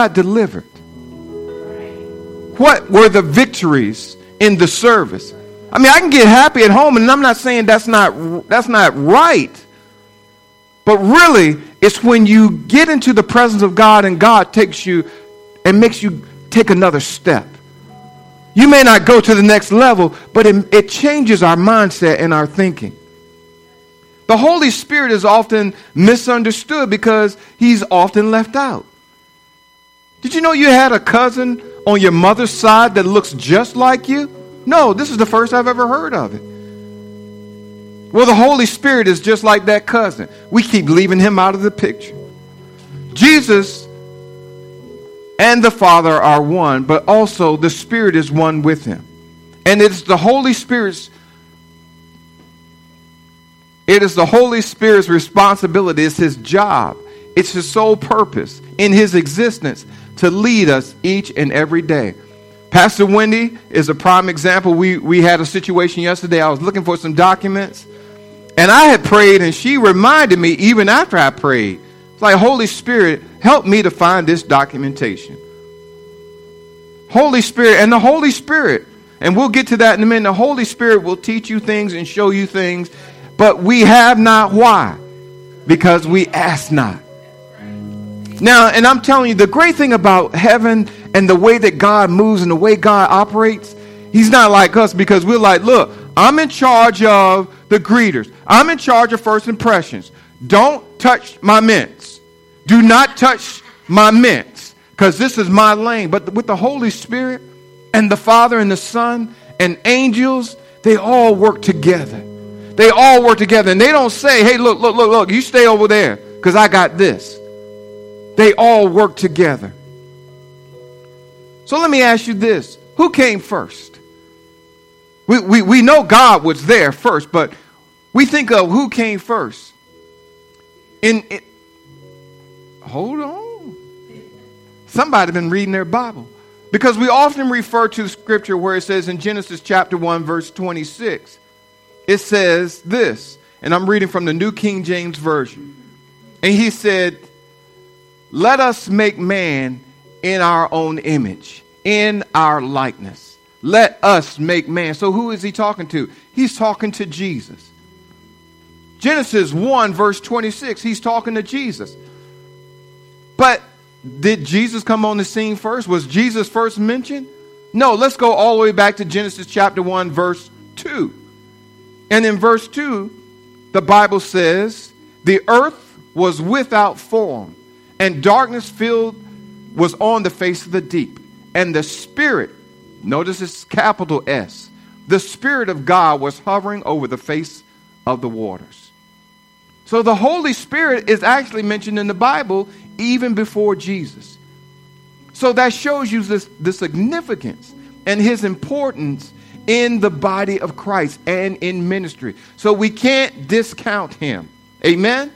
got delivered? What were the victories in the service? I mean, I can get happy at home, and I'm not saying that's not that's not right. But really, it's when you get into the presence of God and God takes you and makes you take another step. You may not go to the next level, but it, it changes our mindset and our thinking. The Holy Spirit is often misunderstood because he's often left out. Did you know you had a cousin on your mother's side that looks just like you? No, this is the first I've ever heard of it. Well, the Holy Spirit is just like that cousin. We keep leaving him out of the picture. Jesus and the Father are one, but also the Spirit is one with him. And it's the Holy Spirit's it is the Holy Spirit's responsibility, it's his job, it's his sole purpose in his existence to lead us each and every day. Pastor Wendy is a prime example. We, we had a situation yesterday. I was looking for some documents, and I had prayed, and she reminded me even after I prayed. It's like, Holy Spirit, help me to find this documentation. Holy Spirit, and the Holy Spirit, and we'll get to that in a minute. The Holy Spirit will teach you things and show you things, but we have not. Why? Because we ask not. Now, and I'm telling you, the great thing about heaven and the way that God moves and the way God operates, He's not like us because we're like, look, I'm in charge of the greeters, I'm in charge of first impressions. Don't touch my mints. Do not touch my mints because this is my lane. But with the Holy Spirit and the Father and the Son and angels, they all work together. They all work together. And they don't say, hey, look, look, look, look, you stay over there because I got this. They all work together. So let me ask you this who came first? We, we, we know God was there first, but we think of who came first. In, in hold on. Somebody been reading their Bible. Because we often refer to scripture where it says in Genesis chapter 1, verse 26, it says this, and I'm reading from the New King James Version. And he said, let us make man in our own image, in our likeness. Let us make man. So, who is he talking to? He's talking to Jesus. Genesis 1, verse 26, he's talking to Jesus. But did Jesus come on the scene first? Was Jesus first mentioned? No, let's go all the way back to Genesis chapter 1, verse 2. And in verse 2, the Bible says, The earth was without form and darkness filled was on the face of the deep. And the Spirit, notice it's capital S, the Spirit of God was hovering over the face of the waters. So the Holy Spirit is actually mentioned in the Bible even before Jesus. So that shows you this, the significance and his importance in the body of Christ and in ministry. So we can't discount him. Amen?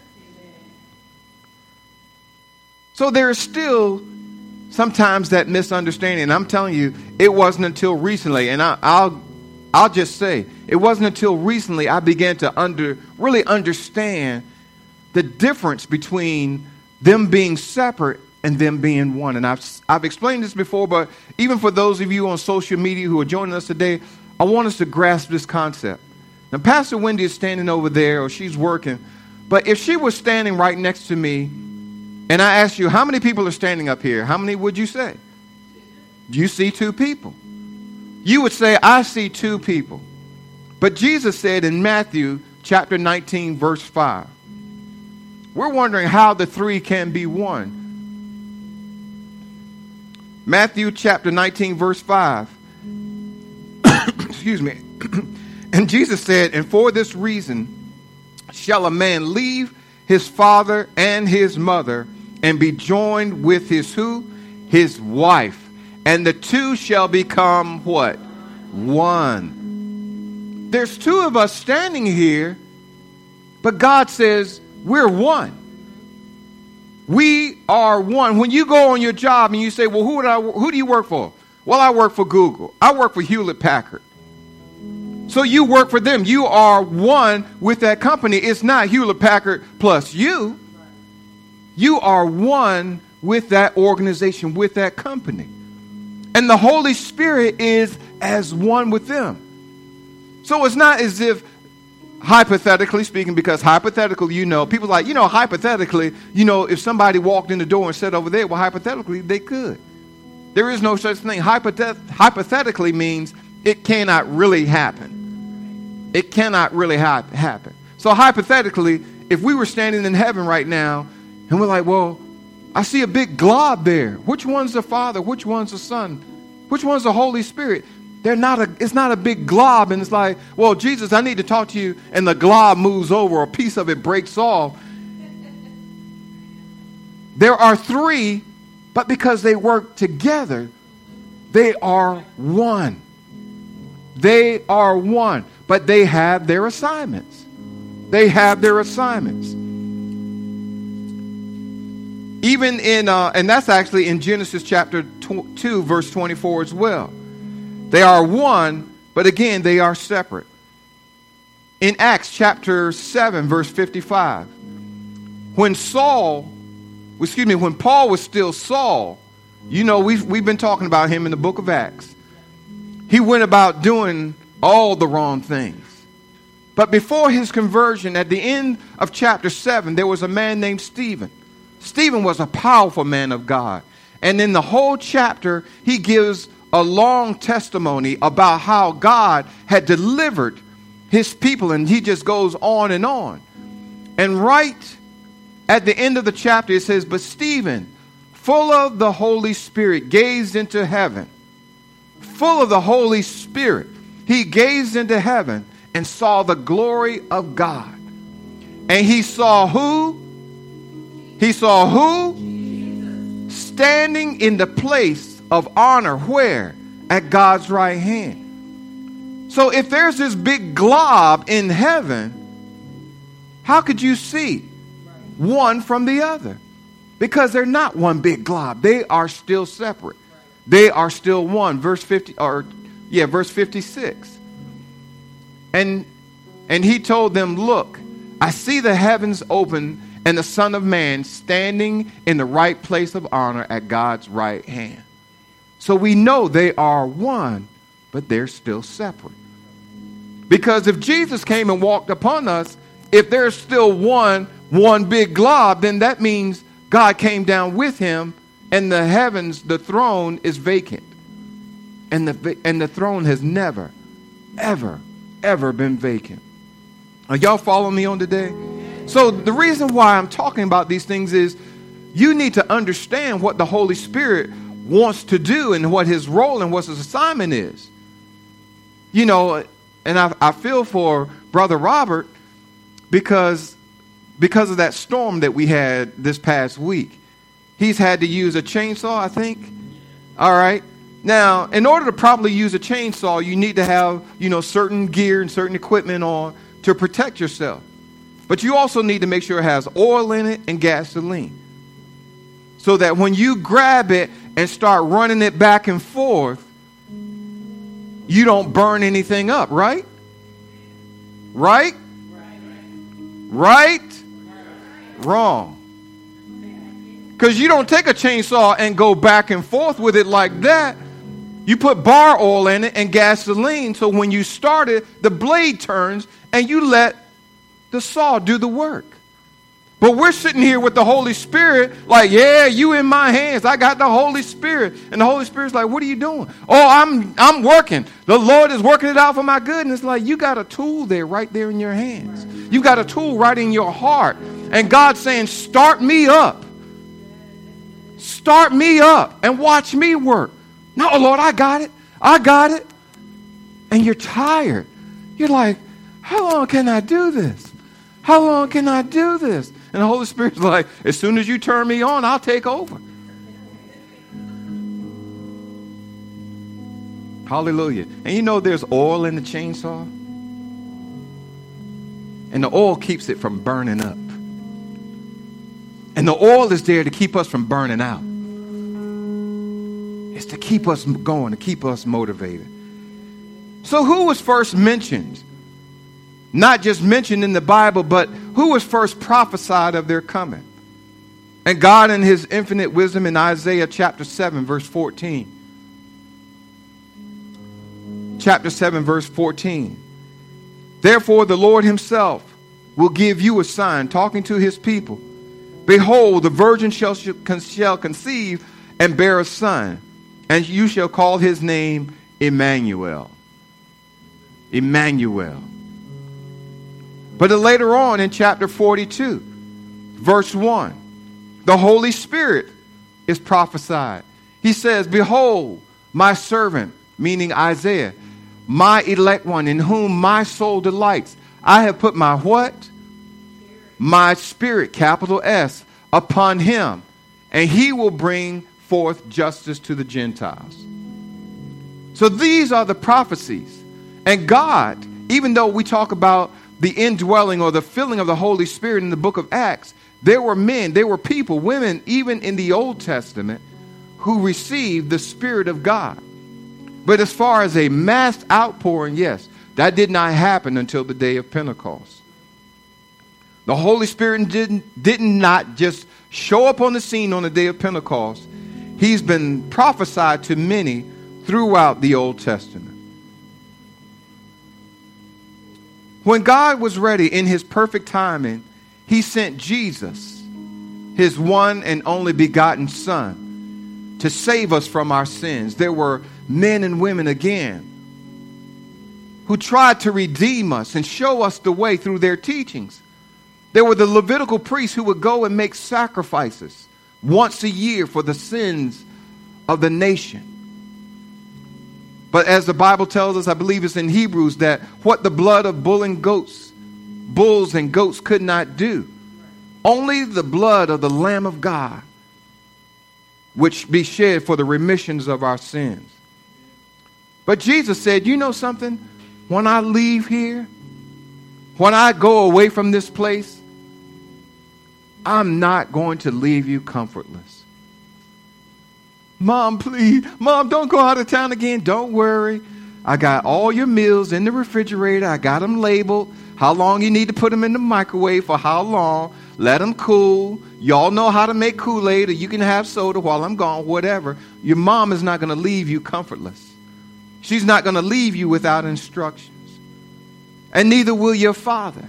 So there is still sometimes that misunderstanding. And I'm telling you, it wasn't until recently, and I, will I'll just say, it wasn't until recently I began to under really understand the difference between them being separate and them being one. And I've I've explained this before, but even for those of you on social media who are joining us today, I want us to grasp this concept. Now, Pastor Wendy is standing over there, or she's working, but if she was standing right next to me and I ask you, how many people are standing up here? How many would you say? You see two people. You would say, I see two people. But Jesus said in Matthew chapter 19, verse 5, we're wondering how the three can be one. Matthew chapter 19, verse 5. Excuse me. and Jesus said, And for this reason shall a man leave his father and his mother and be joined with his who? His wife. And the two shall become what? One. There's two of us standing here, but God says we're one. We are one. When you go on your job and you say, Well, who, I, who do you work for? Well, I work for Google. I work for Hewlett Packard. So you work for them. You are one with that company. It's not Hewlett Packard plus you. You are one with that organization, with that company. And the Holy Spirit is as one with them. So it's not as if, hypothetically speaking, because hypothetically, you know, people like, you know, hypothetically, you know, if somebody walked in the door and said over there, well, hypothetically, they could. There is no such thing. Hypothet- hypothetically means it cannot really happen. It cannot really ha- happen. So, hypothetically, if we were standing in heaven right now and we're like, well, I see a big glob there. Which one's the Father? Which one's the Son? Which one's the Holy Spirit? They're not a, it's not a big glob, and it's like, well, Jesus, I need to talk to you, and the glob moves over, a piece of it breaks off. There are three, but because they work together, they are one. They are one, but they have their assignments. They have their assignments. Even in, uh, and that's actually in Genesis chapter 2, verse 24 as well. They are one, but again, they are separate. In Acts chapter 7, verse 55, when Saul, excuse me, when Paul was still Saul, you know, we've, we've been talking about him in the book of Acts. He went about doing all the wrong things. But before his conversion, at the end of chapter 7, there was a man named Stephen. Stephen was a powerful man of God. And in the whole chapter, he gives a long testimony about how God had delivered his people, and he just goes on and on. And right at the end of the chapter, it says, But Stephen, full of the Holy Spirit, gazed into heaven. Full of the Holy Spirit, he gazed into heaven and saw the glory of God. And he saw who? He saw who? Standing in the place of honor where? At God's right hand. So if there's this big glob in heaven, how could you see one from the other? Because they're not one big glob. They are still separate. They are still one. Verse 50 or yeah, verse 56. And and he told them, "Look, I see the heavens open and the Son of Man standing in the right place of honor at God's right hand." So we know they are one, but they're still separate. Because if Jesus came and walked upon us, if there's still one, one big glob, then that means God came down with him and the heavens, the throne is vacant. And the, and the throne has never, ever, ever been vacant. Are y'all following me on today? So the reason why I'm talking about these things is you need to understand what the Holy Spirit wants to do and what his role and what his assignment is. You know, and I, I feel for Brother Robert because because of that storm that we had this past week. He's had to use a chainsaw, I think. All right. Now, in order to properly use a chainsaw, you need to have, you know, certain gear and certain equipment on to protect yourself. But you also need to make sure it has oil in it and gasoline. So that when you grab it and start running it back and forth, you don't burn anything up, right? Right? Right? Wrong. Because you don't take a chainsaw and go back and forth with it like that. You put bar oil in it and gasoline, so when you start it, the blade turns and you let the saw do the work. But we're sitting here with the Holy Spirit, like, yeah, you in my hands. I got the Holy Spirit. And the Holy Spirit's like, what are you doing? Oh, I'm I'm working. The Lord is working it out for my good. And it's like you got a tool there right there in your hands. You got a tool right in your heart. And God's saying, start me up. Start me up and watch me work. No, Lord, I got it. I got it. And you're tired. You're like, how long can I do this? How long can I do this? And the Holy Spirit's like, as soon as you turn me on, I'll take over. Hallelujah. And you know there's oil in the chainsaw? And the oil keeps it from burning up. And the oil is there to keep us from burning out. It's to keep us going, to keep us motivated. So, who was first mentioned? Not just mentioned in the Bible, but who was first prophesied of their coming? And God, in his infinite wisdom, in Isaiah chapter 7, verse 14. Chapter 7, verse 14. Therefore, the Lord himself will give you a sign, talking to his people. Behold, the virgin shall, shall conceive and bear a son, and you shall call his name Emmanuel. Emmanuel. But later on in chapter 42, verse 1, the Holy Spirit is prophesied. He says, Behold, my servant, meaning Isaiah, my elect one, in whom my soul delights. I have put my what? My spirit, capital S, upon him, and he will bring forth justice to the Gentiles. So these are the prophecies. And God, even though we talk about the indwelling or the filling of the Holy Spirit in the book of Acts, there were men, there were people, women, even in the Old Testament, who received the Spirit of God. But as far as a mass outpouring, yes, that did not happen until the day of Pentecost. The Holy Spirit didn't, did not just show up on the scene on the day of Pentecost. He's been prophesied to many throughout the Old Testament. When God was ready in his perfect timing, he sent Jesus, his one and only begotten Son, to save us from our sins. There were men and women again who tried to redeem us and show us the way through their teachings. There were the Levitical priests who would go and make sacrifices once a year for the sins of the nation. But as the Bible tells us, I believe it's in Hebrews, that what the blood of bull and goats, bulls and goats could not do, only the blood of the Lamb of God, which be shed for the remissions of our sins. But Jesus said, You know something? When I leave here, when I go away from this place, I'm not going to leave you comfortless. Mom, please. Mom, don't go out of town again. Don't worry. I got all your meals in the refrigerator. I got them labeled. How long you need to put them in the microwave for how long. Let them cool. Y'all know how to make Kool Aid, or you can have soda while I'm gone, whatever. Your mom is not going to leave you comfortless. She's not going to leave you without instructions. And neither will your father.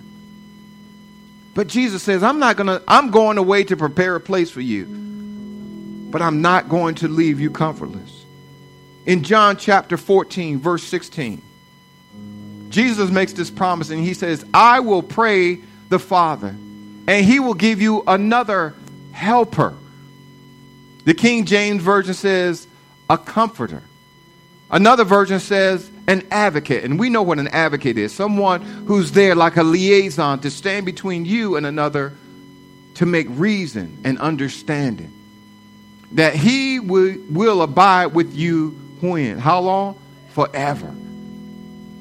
But Jesus says, I'm not going to, I'm going away to prepare a place for you but I'm not going to leave you comfortless. In John chapter 14, verse 16, Jesus makes this promise and he says, I will pray the Father, and he will give you another helper. The King James Version says, a comforter. Another version says, an advocate. And we know what an advocate is someone who's there like a liaison to stand between you and another to make reason and understanding that he will, will abide with you when? How long? Forever.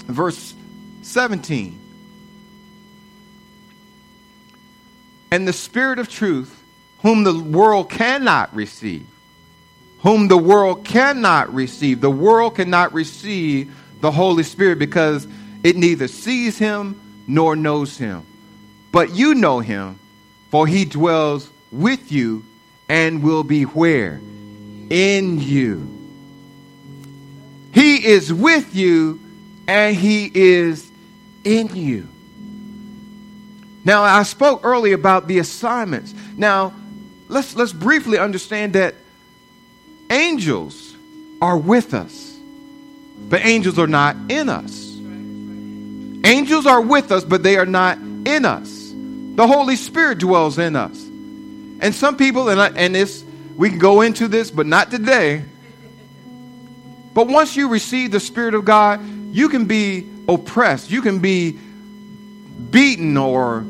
Verse 17. And the Spirit of truth, whom the world cannot receive, whom the world cannot receive. The world cannot receive the Holy Spirit because it neither sees him nor knows him. But you know him, for he dwells with you and will be where? In you. He is with you and he is in you. Now, I spoke earlier about the assignments. Now, let's, let's briefly understand that angels are with us, but angels are not in us. Angels are with us, but they are not in us. The Holy Spirit dwells in us. And some people, and, I, and this, we can go into this, but not today. But once you receive the Spirit of God, you can be oppressed. You can be beaten or,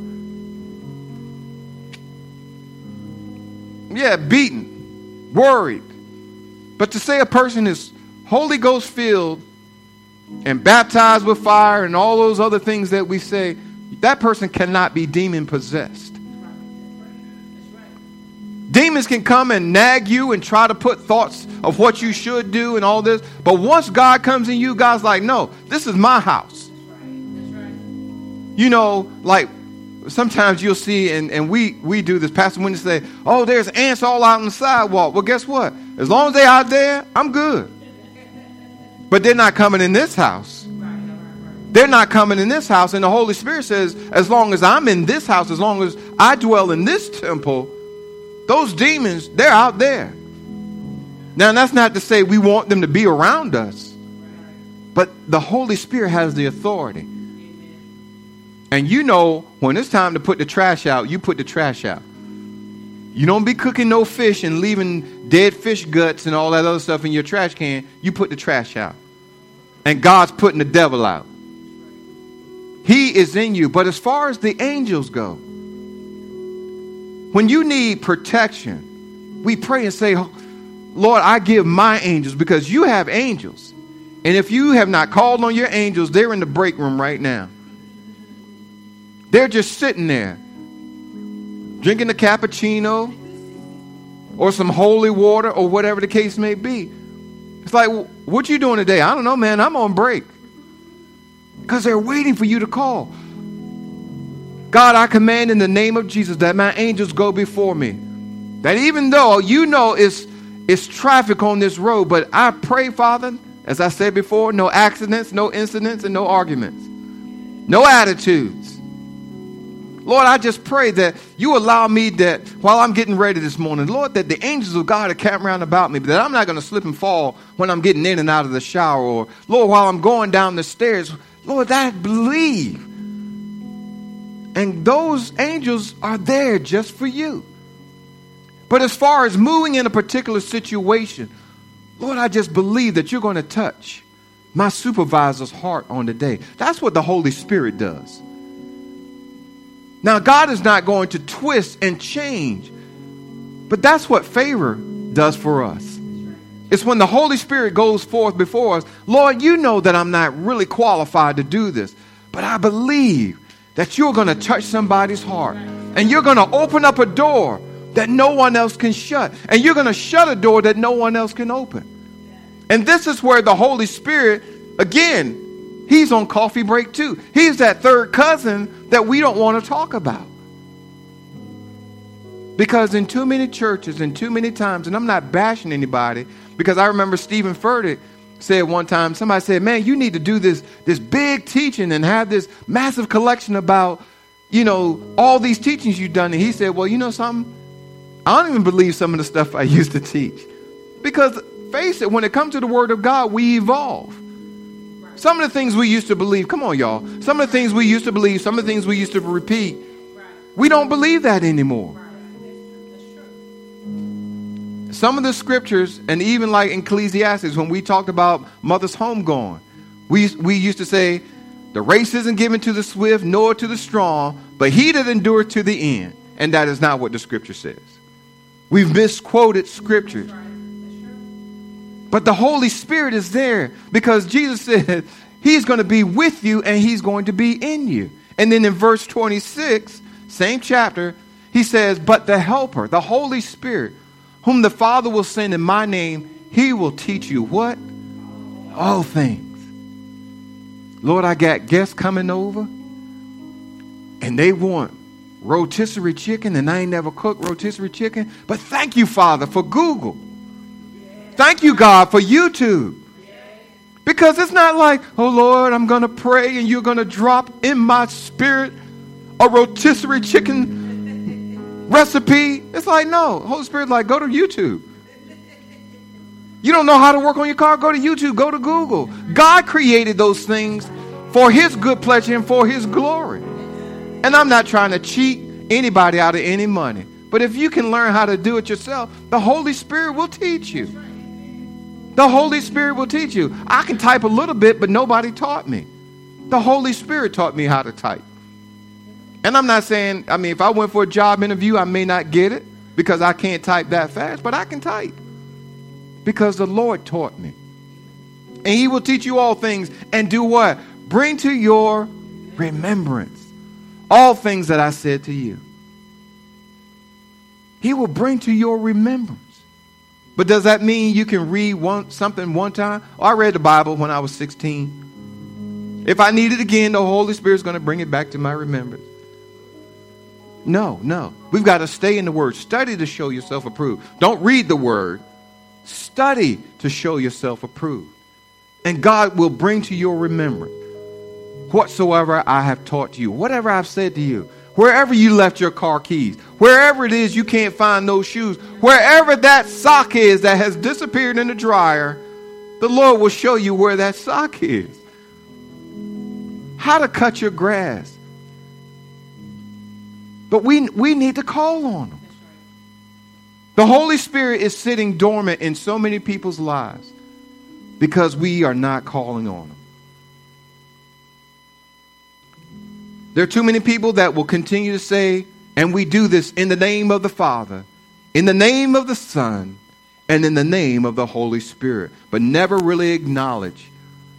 yeah, beaten, worried. But to say a person is Holy Ghost filled and baptized with fire and all those other things that we say, that person cannot be demon possessed. Demons can come and nag you and try to put thoughts of what you should do and all this. But once God comes in you, God's like, no, this is my house. You know, like sometimes you'll see, and, and we, we do this. Pastor Wendy say, oh, there's ants all out on the sidewalk. Well, guess what? As long as they're out there, I'm good. But they're not coming in this house. They're not coming in this house. And the Holy Spirit says, as long as I'm in this house, as long as I dwell in this temple, those demons, they're out there. Now, that's not to say we want them to be around us, but the Holy Spirit has the authority. And you know, when it's time to put the trash out, you put the trash out. You don't be cooking no fish and leaving dead fish guts and all that other stuff in your trash can. You put the trash out. And God's putting the devil out. He is in you. But as far as the angels go, when you need protection, we pray and say, Lord, I give my angels because you have angels. And if you have not called on your angels, they're in the break room right now. They're just sitting there drinking a cappuccino or some holy water or whatever the case may be. It's like, what you doing today? I don't know, man. I'm on break. Because they're waiting for you to call. God, I command in the name of Jesus that my angels go before me. That even though you know it's, it's traffic on this road, but I pray, Father, as I said before, no accidents, no incidents, and no arguments, no attitudes. Lord, I just pray that you allow me that while I'm getting ready this morning, Lord, that the angels of God are camped around about me, that I'm not going to slip and fall when I'm getting in and out of the shower, or Lord, while I'm going down the stairs, Lord, that I believe. And those angels are there just for you. But as far as moving in a particular situation, Lord, I just believe that you're going to touch my supervisor's heart on the day. That's what the Holy Spirit does. Now, God is not going to twist and change, but that's what favor does for us. It's when the Holy Spirit goes forth before us. Lord, you know that I'm not really qualified to do this, but I believe that you're going to touch somebody's heart and you're going to open up a door that no one else can shut, and you're going to shut a door that no one else can open. And this is where the Holy Spirit, again, He's on coffee break too. He's that third cousin that we don't want to talk about. Because in too many churches and too many times, and I'm not bashing anybody, because I remember Stephen Furtick said one time, somebody said, Man, you need to do this, this big teaching and have this massive collection about, you know, all these teachings you've done. And he said, Well, you know something? I don't even believe some of the stuff I used to teach. Because face it, when it comes to the Word of God, we evolve. Some of the things we used to believe, come on, y'all. Some of the things we used to believe, some of the things we used to repeat, we don't believe that anymore. Some of the scriptures, and even like Ecclesiastes, when we talked about mother's home going, we, we used to say, The race isn't given to the swift nor to the strong, but he that endureth to the end. And that is not what the scripture says. We've misquoted scriptures. But the Holy Spirit is there because Jesus said he's going to be with you and he's going to be in you. And then in verse 26, same chapter, he says, But the Helper, the Holy Spirit, whom the Father will send in my name, he will teach you what? All things. Lord, I got guests coming over and they want rotisserie chicken, and I ain't never cooked rotisserie chicken. But thank you, Father, for Google. Thank you, God, for YouTube. Because it's not like, oh Lord, I'm going to pray and you're going to drop in my spirit a rotisserie chicken recipe. It's like, no. Holy Spirit's like, go to YouTube. You don't know how to work on your car? Go to YouTube, go to Google. God created those things for His good pleasure and for His glory. And I'm not trying to cheat anybody out of any money. But if you can learn how to do it yourself, the Holy Spirit will teach you. The Holy Spirit will teach you. I can type a little bit, but nobody taught me. The Holy Spirit taught me how to type. And I'm not saying, I mean, if I went for a job interview, I may not get it because I can't type that fast, but I can type because the Lord taught me. And He will teach you all things and do what? Bring to your remembrance all things that I said to you. He will bring to your remembrance. But does that mean you can read one, something one time? Oh, I read the Bible when I was 16. If I need it again, the Holy Spirit's going to bring it back to my remembrance. No, no. We've got to stay in the Word. Study to show yourself approved. Don't read the Word. Study to show yourself approved. And God will bring to your remembrance whatsoever I have taught you, whatever I've said to you, wherever you left your car keys, wherever it is you can't find those shoes, wherever that sock is that has disappeared in the dryer, the Lord will show you where that sock is. How to cut your grass. But we, we need to call on them. The Holy Spirit is sitting dormant in so many people's lives because we are not calling on them. There are too many people that will continue to say, and we do this in the name of the Father, in the name of the Son, and in the name of the Holy Spirit, but never really acknowledge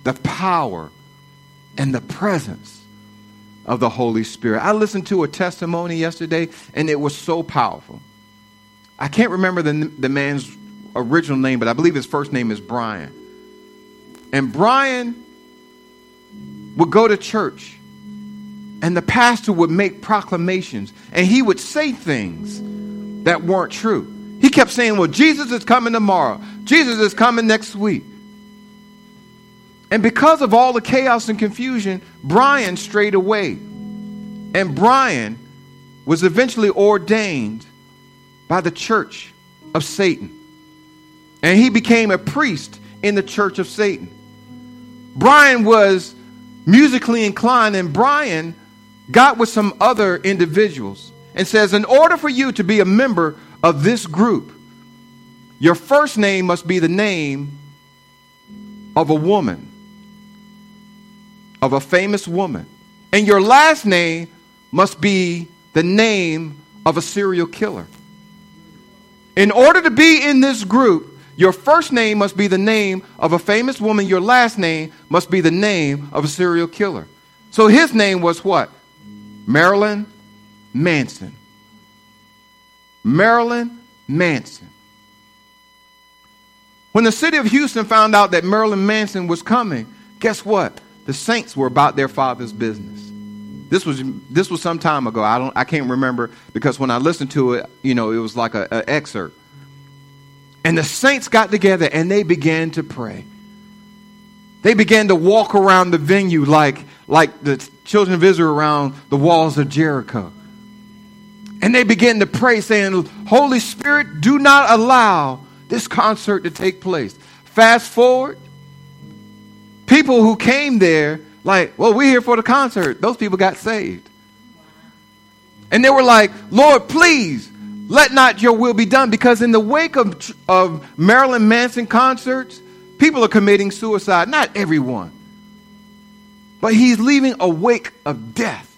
the power and the presence of the Holy Spirit. I listened to a testimony yesterday, and it was so powerful. I can't remember the, the man's original name, but I believe his first name is Brian. And Brian would go to church, and the pastor would make proclamations, and he would say things that weren't true. He kept saying, Well, Jesus is coming tomorrow, Jesus is coming next week. And because of all the chaos and confusion, Brian strayed away. And Brian was eventually ordained by the church of Satan. And he became a priest in the church of Satan. Brian was musically inclined, and Brian got with some other individuals and says, In order for you to be a member of this group, your first name must be the name of a woman, of a famous woman. And your last name must be the name of a serial killer. In order to be in this group, your first name must be the name of a famous woman. Your last name must be the name of a serial killer. So his name was what? Marilyn Manson. Marilyn Manson. When the city of Houston found out that Marilyn Manson was coming, guess what? The saints were about their father's business. This was this was some time ago. I don't I can't remember because when I listened to it, you know, it was like an excerpt. And the saints got together and they began to pray. They began to walk around the venue like like the children of Israel around the walls of Jericho. And they began to pray, saying, Holy Spirit, do not allow this concert to take place. Fast forward, people who came there like, well, we're here for the concert. Those people got saved. And they were like, Lord, please let not your will be done. Because in the wake of, of Marilyn Manson concerts, people are committing suicide. Not everyone. But he's leaving a wake of death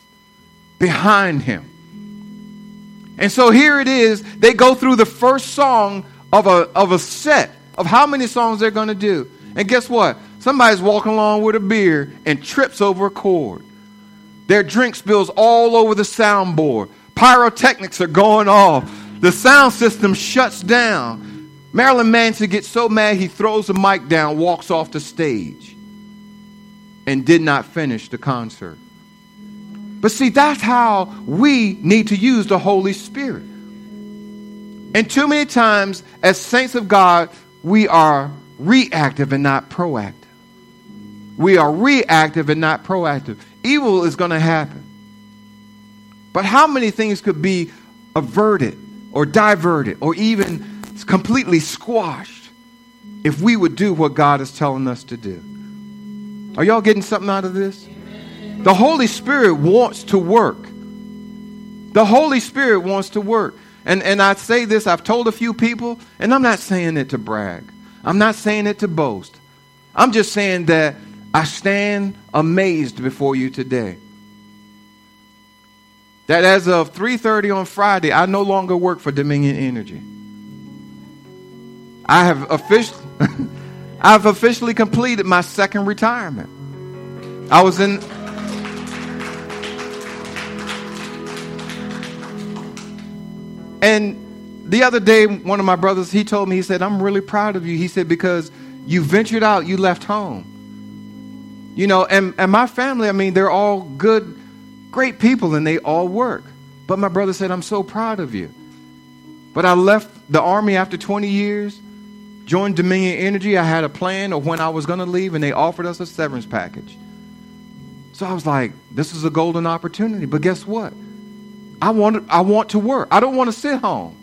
behind him. And so here it is. They go through the first song of a, of a set of how many songs they're going to do. And guess what? Somebody's walking along with a beer and trips over a cord. Their drink spills all over the soundboard. Pyrotechnics are going off. The sound system shuts down. Marilyn Manson gets so mad he throws the mic down, walks off the stage, and did not finish the concert. But see, that's how we need to use the Holy Spirit. And too many times, as saints of God, we are reactive and not proactive. We are reactive and not proactive. Evil is going to happen. But how many things could be averted or diverted or even completely squashed if we would do what God is telling us to do? Are y'all getting something out of this? The Holy Spirit wants to work. The Holy Spirit wants to work. And, and I say this, I've told a few people, and I'm not saying it to brag. I'm not saying it to boast. I'm just saying that I stand amazed before you today. That as of 3:30 on Friday, I no longer work for Dominion Energy. I have officially I've officially completed my second retirement. I was in And the other day, one of my brothers, he told me, he said, I'm really proud of you. He said, because you ventured out, you left home. You know, and, and my family, I mean, they're all good, great people and they all work. But my brother said, I'm so proud of you. But I left the army after 20 years, joined Dominion Energy. I had a plan of when I was going to leave, and they offered us a severance package. So I was like, this is a golden opportunity. But guess what? I want, I want to work. I don't want to sit home.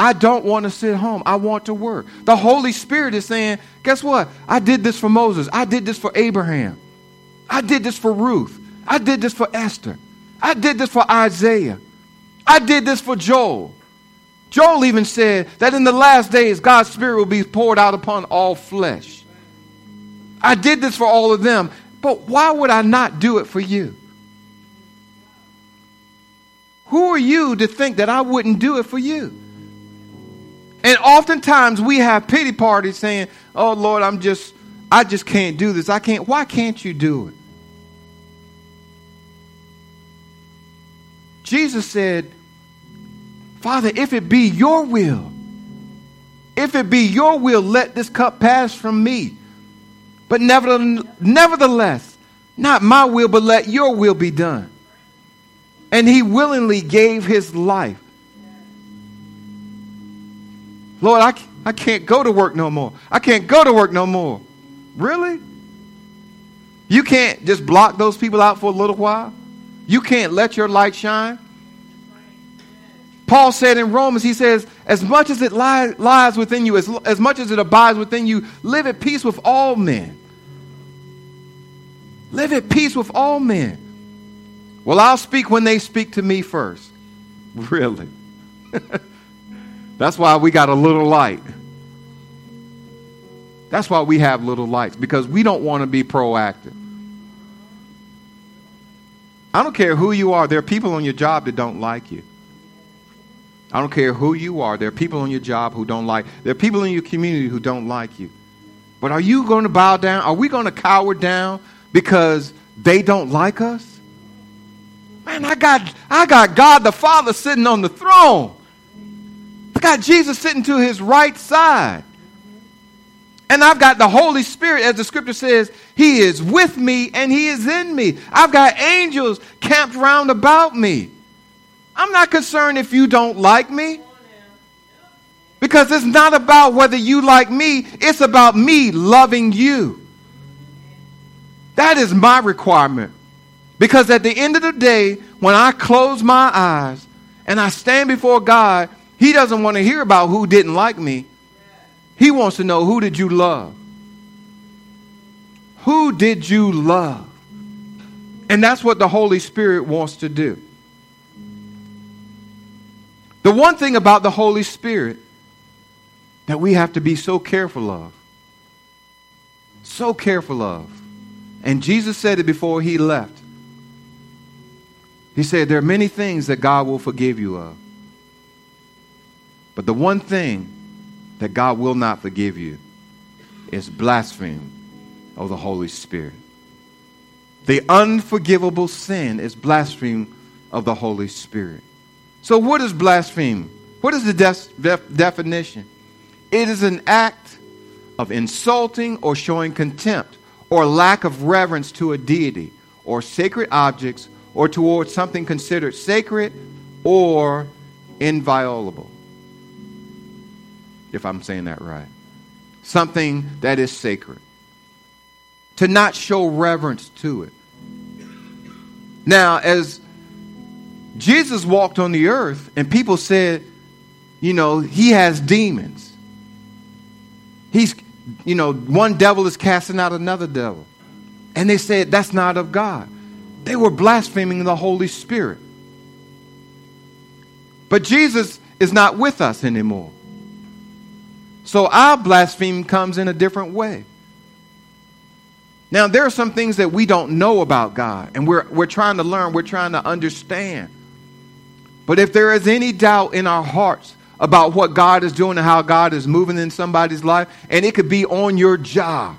I don't want to sit home. I want to work. The Holy Spirit is saying, guess what? I did this for Moses. I did this for Abraham. I did this for Ruth. I did this for Esther. I did this for Isaiah. I did this for Joel. Joel even said that in the last days, God's Spirit will be poured out upon all flesh. I did this for all of them, but why would I not do it for you? Who are you to think that I wouldn't do it for you? And oftentimes we have pity parties saying, Oh Lord, I'm just, I just can't do this. I can't. Why can't you do it? Jesus said, Father, if it be your will, if it be your will, let this cup pass from me. But nevertheless, not my will, but let your will be done. And he willingly gave his life. Lord, I, I can't go to work no more. I can't go to work no more. Really? You can't just block those people out for a little while? You can't let your light shine? Paul said in Romans, he says, as much as it lies, lies within you, as, as much as it abides within you, live at peace with all men. Live at peace with all men. Well, I'll speak when they speak to me first. Really? That's why we got a little light. That's why we have little lights, because we don't want to be proactive. I don't care who you are, there are people on your job that don't like you. I don't care who you are. There are people on your job who don't like. There are people in your community who don't like you. But are you going to bow down? Are we going to cower down because they don't like us? Man, I got I got God the Father sitting on the throne. I got Jesus sitting to his right side. And I've got the Holy Spirit, as the scripture says, He is with me and He is in me. I've got angels camped round about me. I'm not concerned if you don't like me. Because it's not about whether you like me, it's about me loving you. That is my requirement. Because at the end of the day, when I close my eyes and I stand before God, He doesn't want to hear about who didn't like me. He wants to know who did you love? Who did you love? And that's what the Holy Spirit wants to do. The one thing about the Holy Spirit that we have to be so careful of, so careful of, and Jesus said it before he left. He said, There are many things that God will forgive you of. But the one thing that God will not forgive you is blasphemy of the Holy Spirit. The unforgivable sin is blasphemy of the Holy Spirit. So, what is blasphemy? What is the def- definition? It is an act of insulting or showing contempt or lack of reverence to a deity or sacred objects or towards something considered sacred or inviolable. If I'm saying that right. Something that is sacred. To not show reverence to it. Now, as Jesus walked on the earth and people said, you know, he has demons. He's, you know, one devil is casting out another devil. And they said, that's not of God. They were blaspheming the Holy Spirit. But Jesus is not with us anymore. So our blasphemy comes in a different way. Now, there are some things that we don't know about God, and we're, we're trying to learn, we're trying to understand. But if there is any doubt in our hearts about what God is doing and how God is moving in somebody's life, and it could be on your job,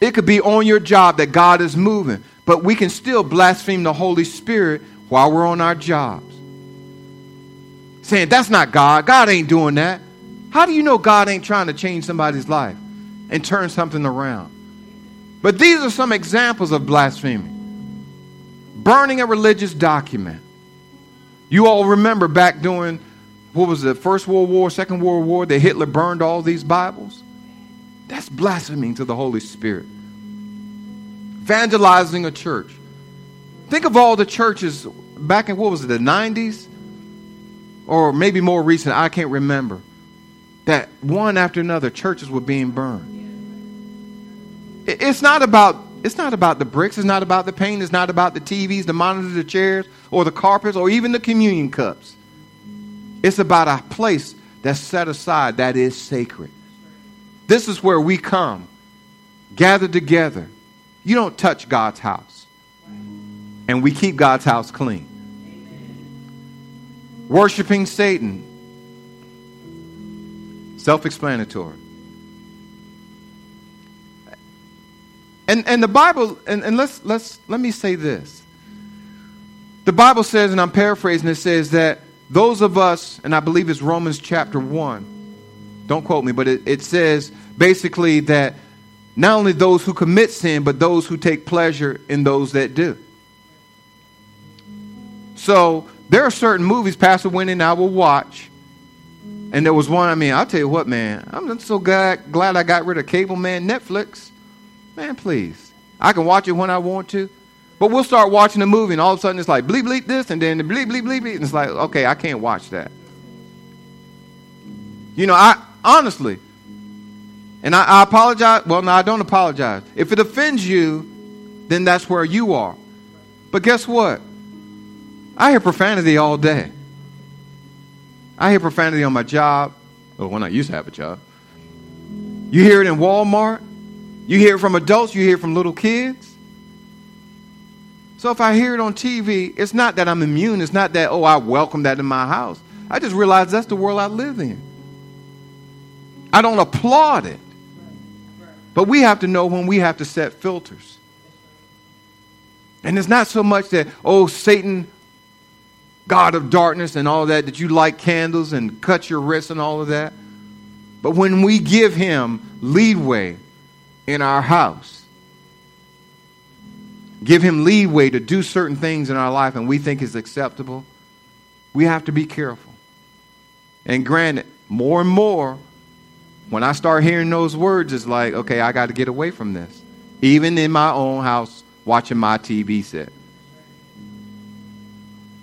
it could be on your job that God is moving, but we can still blaspheme the Holy Spirit while we're on our jobs. Saying, that's not God. God ain't doing that. How do you know God ain't trying to change somebody's life and turn something around? But these are some examples of blasphemy burning a religious document, You all remember back during, what was it, First World War, Second World War, that Hitler burned all these Bibles? That's blaspheming to the Holy Spirit. Vandalizing a church. Think of all the churches back in, what was it, the 90s? Or maybe more recent, I can't remember. That one after another, churches were being burned. It's not about it's not about the bricks, it's not about the paint, it's not about the TVs, the monitors, the chairs, or the carpets, or even the communion cups. It's about a place that's set aside that is sacred. This is where we come, gathered together. You don't touch God's house. And we keep God's house clean. Worshipping Satan. Self explanatory. And, and the Bible, and, and let's, let's, let me say this. The Bible says, and I'm paraphrasing, it says that those of us, and I believe it's Romans chapter 1, don't quote me, but it, it says basically that not only those who commit sin, but those who take pleasure in those that do. So there are certain movies Pastor Winnie and I will watch. And there was one, I mean, I'll tell you what, man, I'm so glad, glad I got rid of cable, man, Netflix. Man, please. I can watch it when I want to. But we'll start watching the movie, and all of a sudden it's like bleep bleep this, and then the bleep bleep bleep bleep, and it's like, okay, I can't watch that. You know, I honestly, and I, I apologize. Well, no, I don't apologize. If it offends you, then that's where you are. But guess what? I hear profanity all day. I hear profanity on my job. Well, when I used to have a job. You hear it in Walmart. You hear it from adults, you hear it from little kids. So if I hear it on TV, it's not that I'm immune. It's not that, oh, I welcome that in my house. I just realize that's the world I live in. I don't applaud it. But we have to know when we have to set filters. And it's not so much that, oh, Satan, God of darkness, and all that, that you light candles and cut your wrists and all of that. But when we give him leeway in our house. Give him leeway to do certain things in our life and we think is acceptable. We have to be careful. And granted, more and more, when I start hearing those words, it's like, okay, I got to get away from this. Even in my own house, watching my TV set.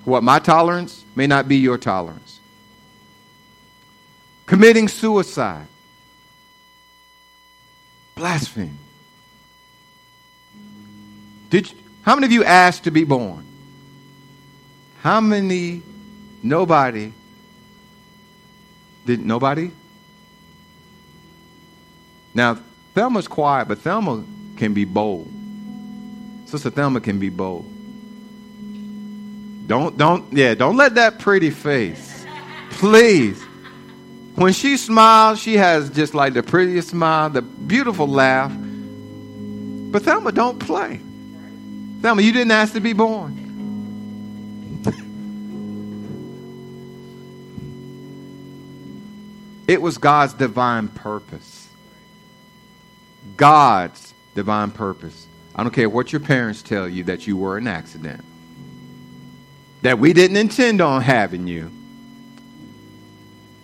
What my tolerance may not be your tolerance. Committing suicide. Blaspheme. Did you, how many of you asked to be born? How many? Nobody. Did nobody? Now, Thelma's quiet, but Thelma can be bold. Sister Thelma can be bold. Don't, don't, yeah, don't let that pretty face. Please. When she smiles, she has just like the prettiest smile, the beautiful laugh. But Thelma, don't play. Thelma, you didn't ask to be born. it was God's divine purpose. God's divine purpose. I don't care what your parents tell you that you were an accident, that we didn't intend on having you.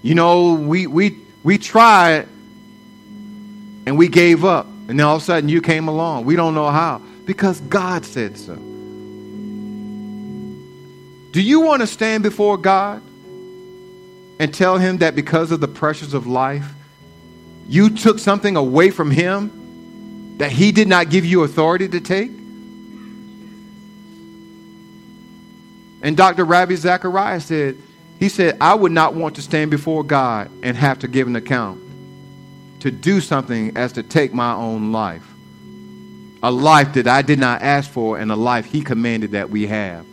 You know, we, we, we tried and we gave up. And then all of a sudden you came along. We don't know how. Because God said so. Do you want to stand before God and tell Him that because of the pressures of life, you took something away from Him that He did not give you authority to take? And Dr. Ravi Zachariah said, he said, I would not want to stand before God and have to give an account to do something as to take my own life. A life that I did not ask for and a life He commanded that we have.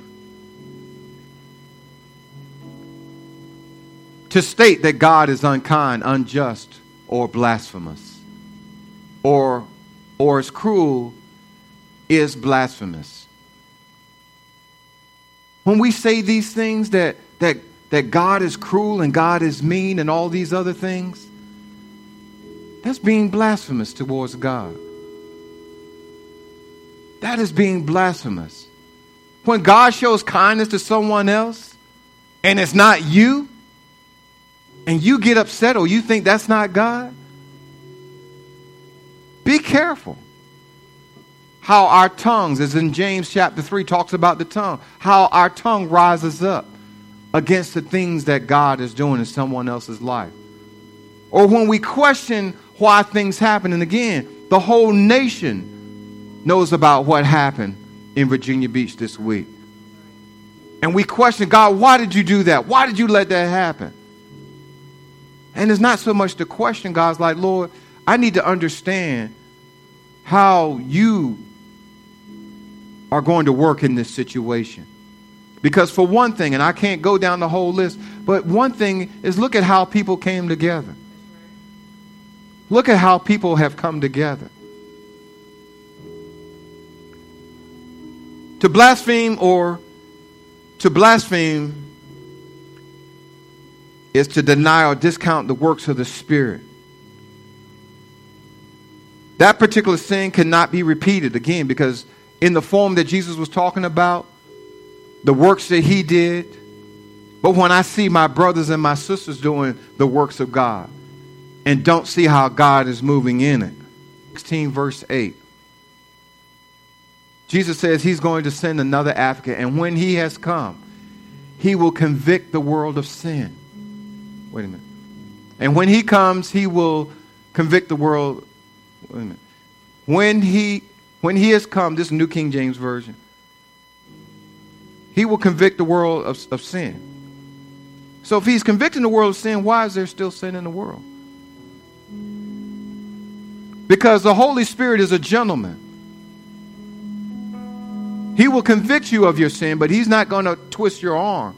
To state that God is unkind, unjust, or blasphemous, or, or is cruel, is blasphemous. When we say these things that, that that God is cruel and God is mean and all these other things, that's being blasphemous towards God. That is being blasphemous. When God shows kindness to someone else, and it's not you, and you get upset or you think that's not God, be careful how our tongues, as in James chapter 3 talks about the tongue, how our tongue rises up against the things that God is doing in someone else's life. Or when we question why things happen, and again, the whole nation knows about what happened in Virginia Beach this week. And we question God, why did you do that? Why did you let that happen? And it's not so much the question, God's like, Lord, I need to understand how you are going to work in this situation. Because, for one thing, and I can't go down the whole list, but one thing is look at how people came together. Look at how people have come together. To blaspheme or to blaspheme is to deny or discount the works of the Spirit. That particular sin cannot be repeated again because, in the form that Jesus was talking about, the works that he did, but when I see my brothers and my sisters doing the works of God and don't see how God is moving in it. 16, verse 8. Jesus says he's going to send another advocate, and when he has come, he will convict the world of sin. Wait a minute. And when he comes, he will convict the world. Wait a minute. When he when he has come, this New King James Version, he will convict the world of, of sin. So if he's convicting the world of sin, why is there still sin in the world? Because the Holy Spirit is a gentleman. He will convict you of your sin, but He's not going to twist your arm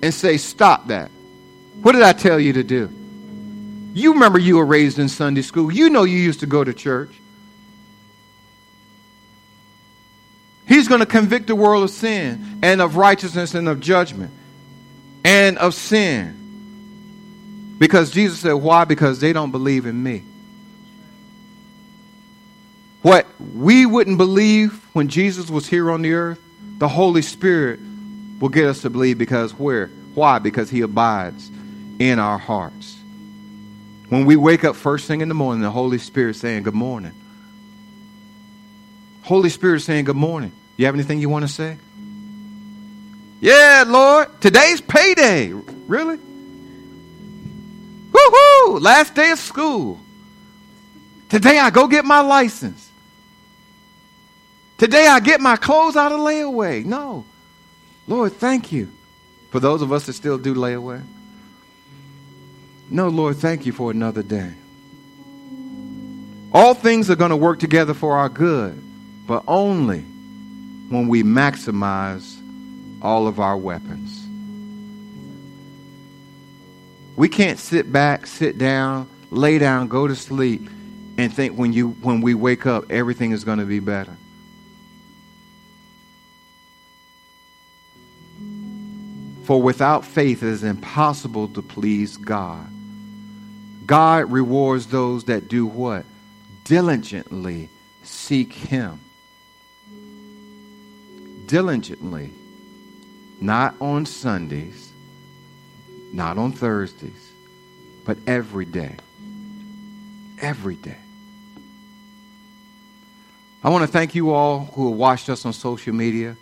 and say, Stop that. What did I tell you to do? You remember you were raised in Sunday school. You know you used to go to church. He's going to convict the world of sin and of righteousness and of judgment and of sin. Because Jesus said, Why? Because they don't believe in me. What we wouldn't believe when Jesus was here on the earth, the Holy Spirit will get us to believe because where? Why? Because He abides in our hearts. When we wake up first thing in the morning, the Holy Spirit saying, Good morning. Holy Spirit saying, Good morning. You have anything you want to say? Yeah, Lord. Today's payday. Really? Woohoo! Last day of school. Today I go get my license. Today I get my clothes out of layaway. No. Lord, thank you. For those of us that still do layaway. No, Lord, thank you for another day. All things are going to work together for our good, but only when we maximize all of our weapons. We can't sit back, sit down, lay down, go to sleep, and think when you when we wake up everything is going to be better. For without faith it is impossible to please God. God rewards those that do what? Diligently seek Him. Diligently. Not on Sundays, not on Thursdays, but every day. Every day. I want to thank you all who have watched us on social media.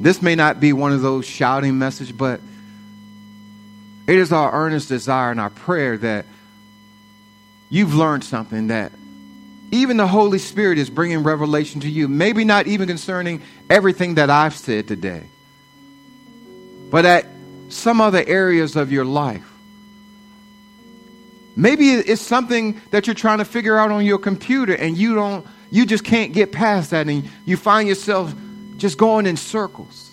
This may not be one of those shouting messages, but it is our earnest desire and our prayer that you've learned something that even the Holy Spirit is bringing revelation to you. Maybe not even concerning everything that I've said today, but at some other areas of your life. Maybe it's something that you're trying to figure out on your computer and you don't you just can't get past that and you find yourself just going in circles,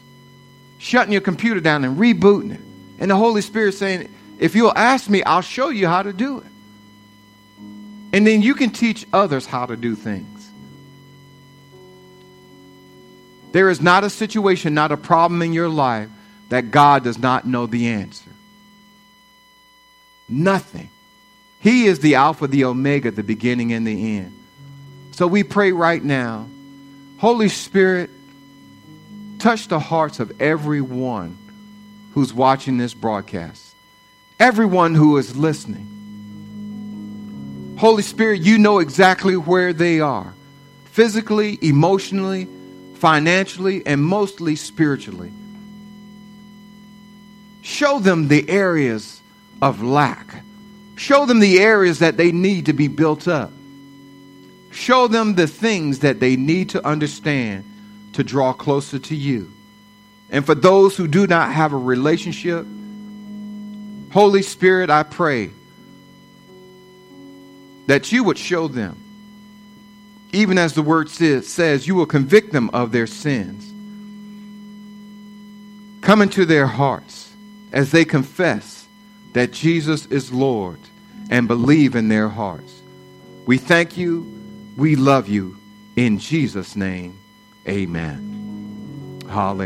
shutting your computer down and rebooting it. And the Holy Spirit saying, if you'll ask me, I'll show you how to do it. And then you can teach others how to do things. There is not a situation, not a problem in your life that God does not know the answer. Nothing. He is the Alpha, the Omega, the beginning and the end. So we pray right now, Holy Spirit, touch the hearts of everyone who's watching this broadcast, everyone who is listening. Holy Spirit, you know exactly where they are physically, emotionally, financially, and mostly spiritually. Show them the areas of lack. Show them the areas that they need to be built up. Show them the things that they need to understand to draw closer to you. And for those who do not have a relationship, Holy Spirit, I pray that you would show them, even as the word says, you will convict them of their sins. Come into their hearts as they confess that Jesus is Lord and believe in their hearts. We thank you. We love you. In Jesus' name, amen. Hallelujah.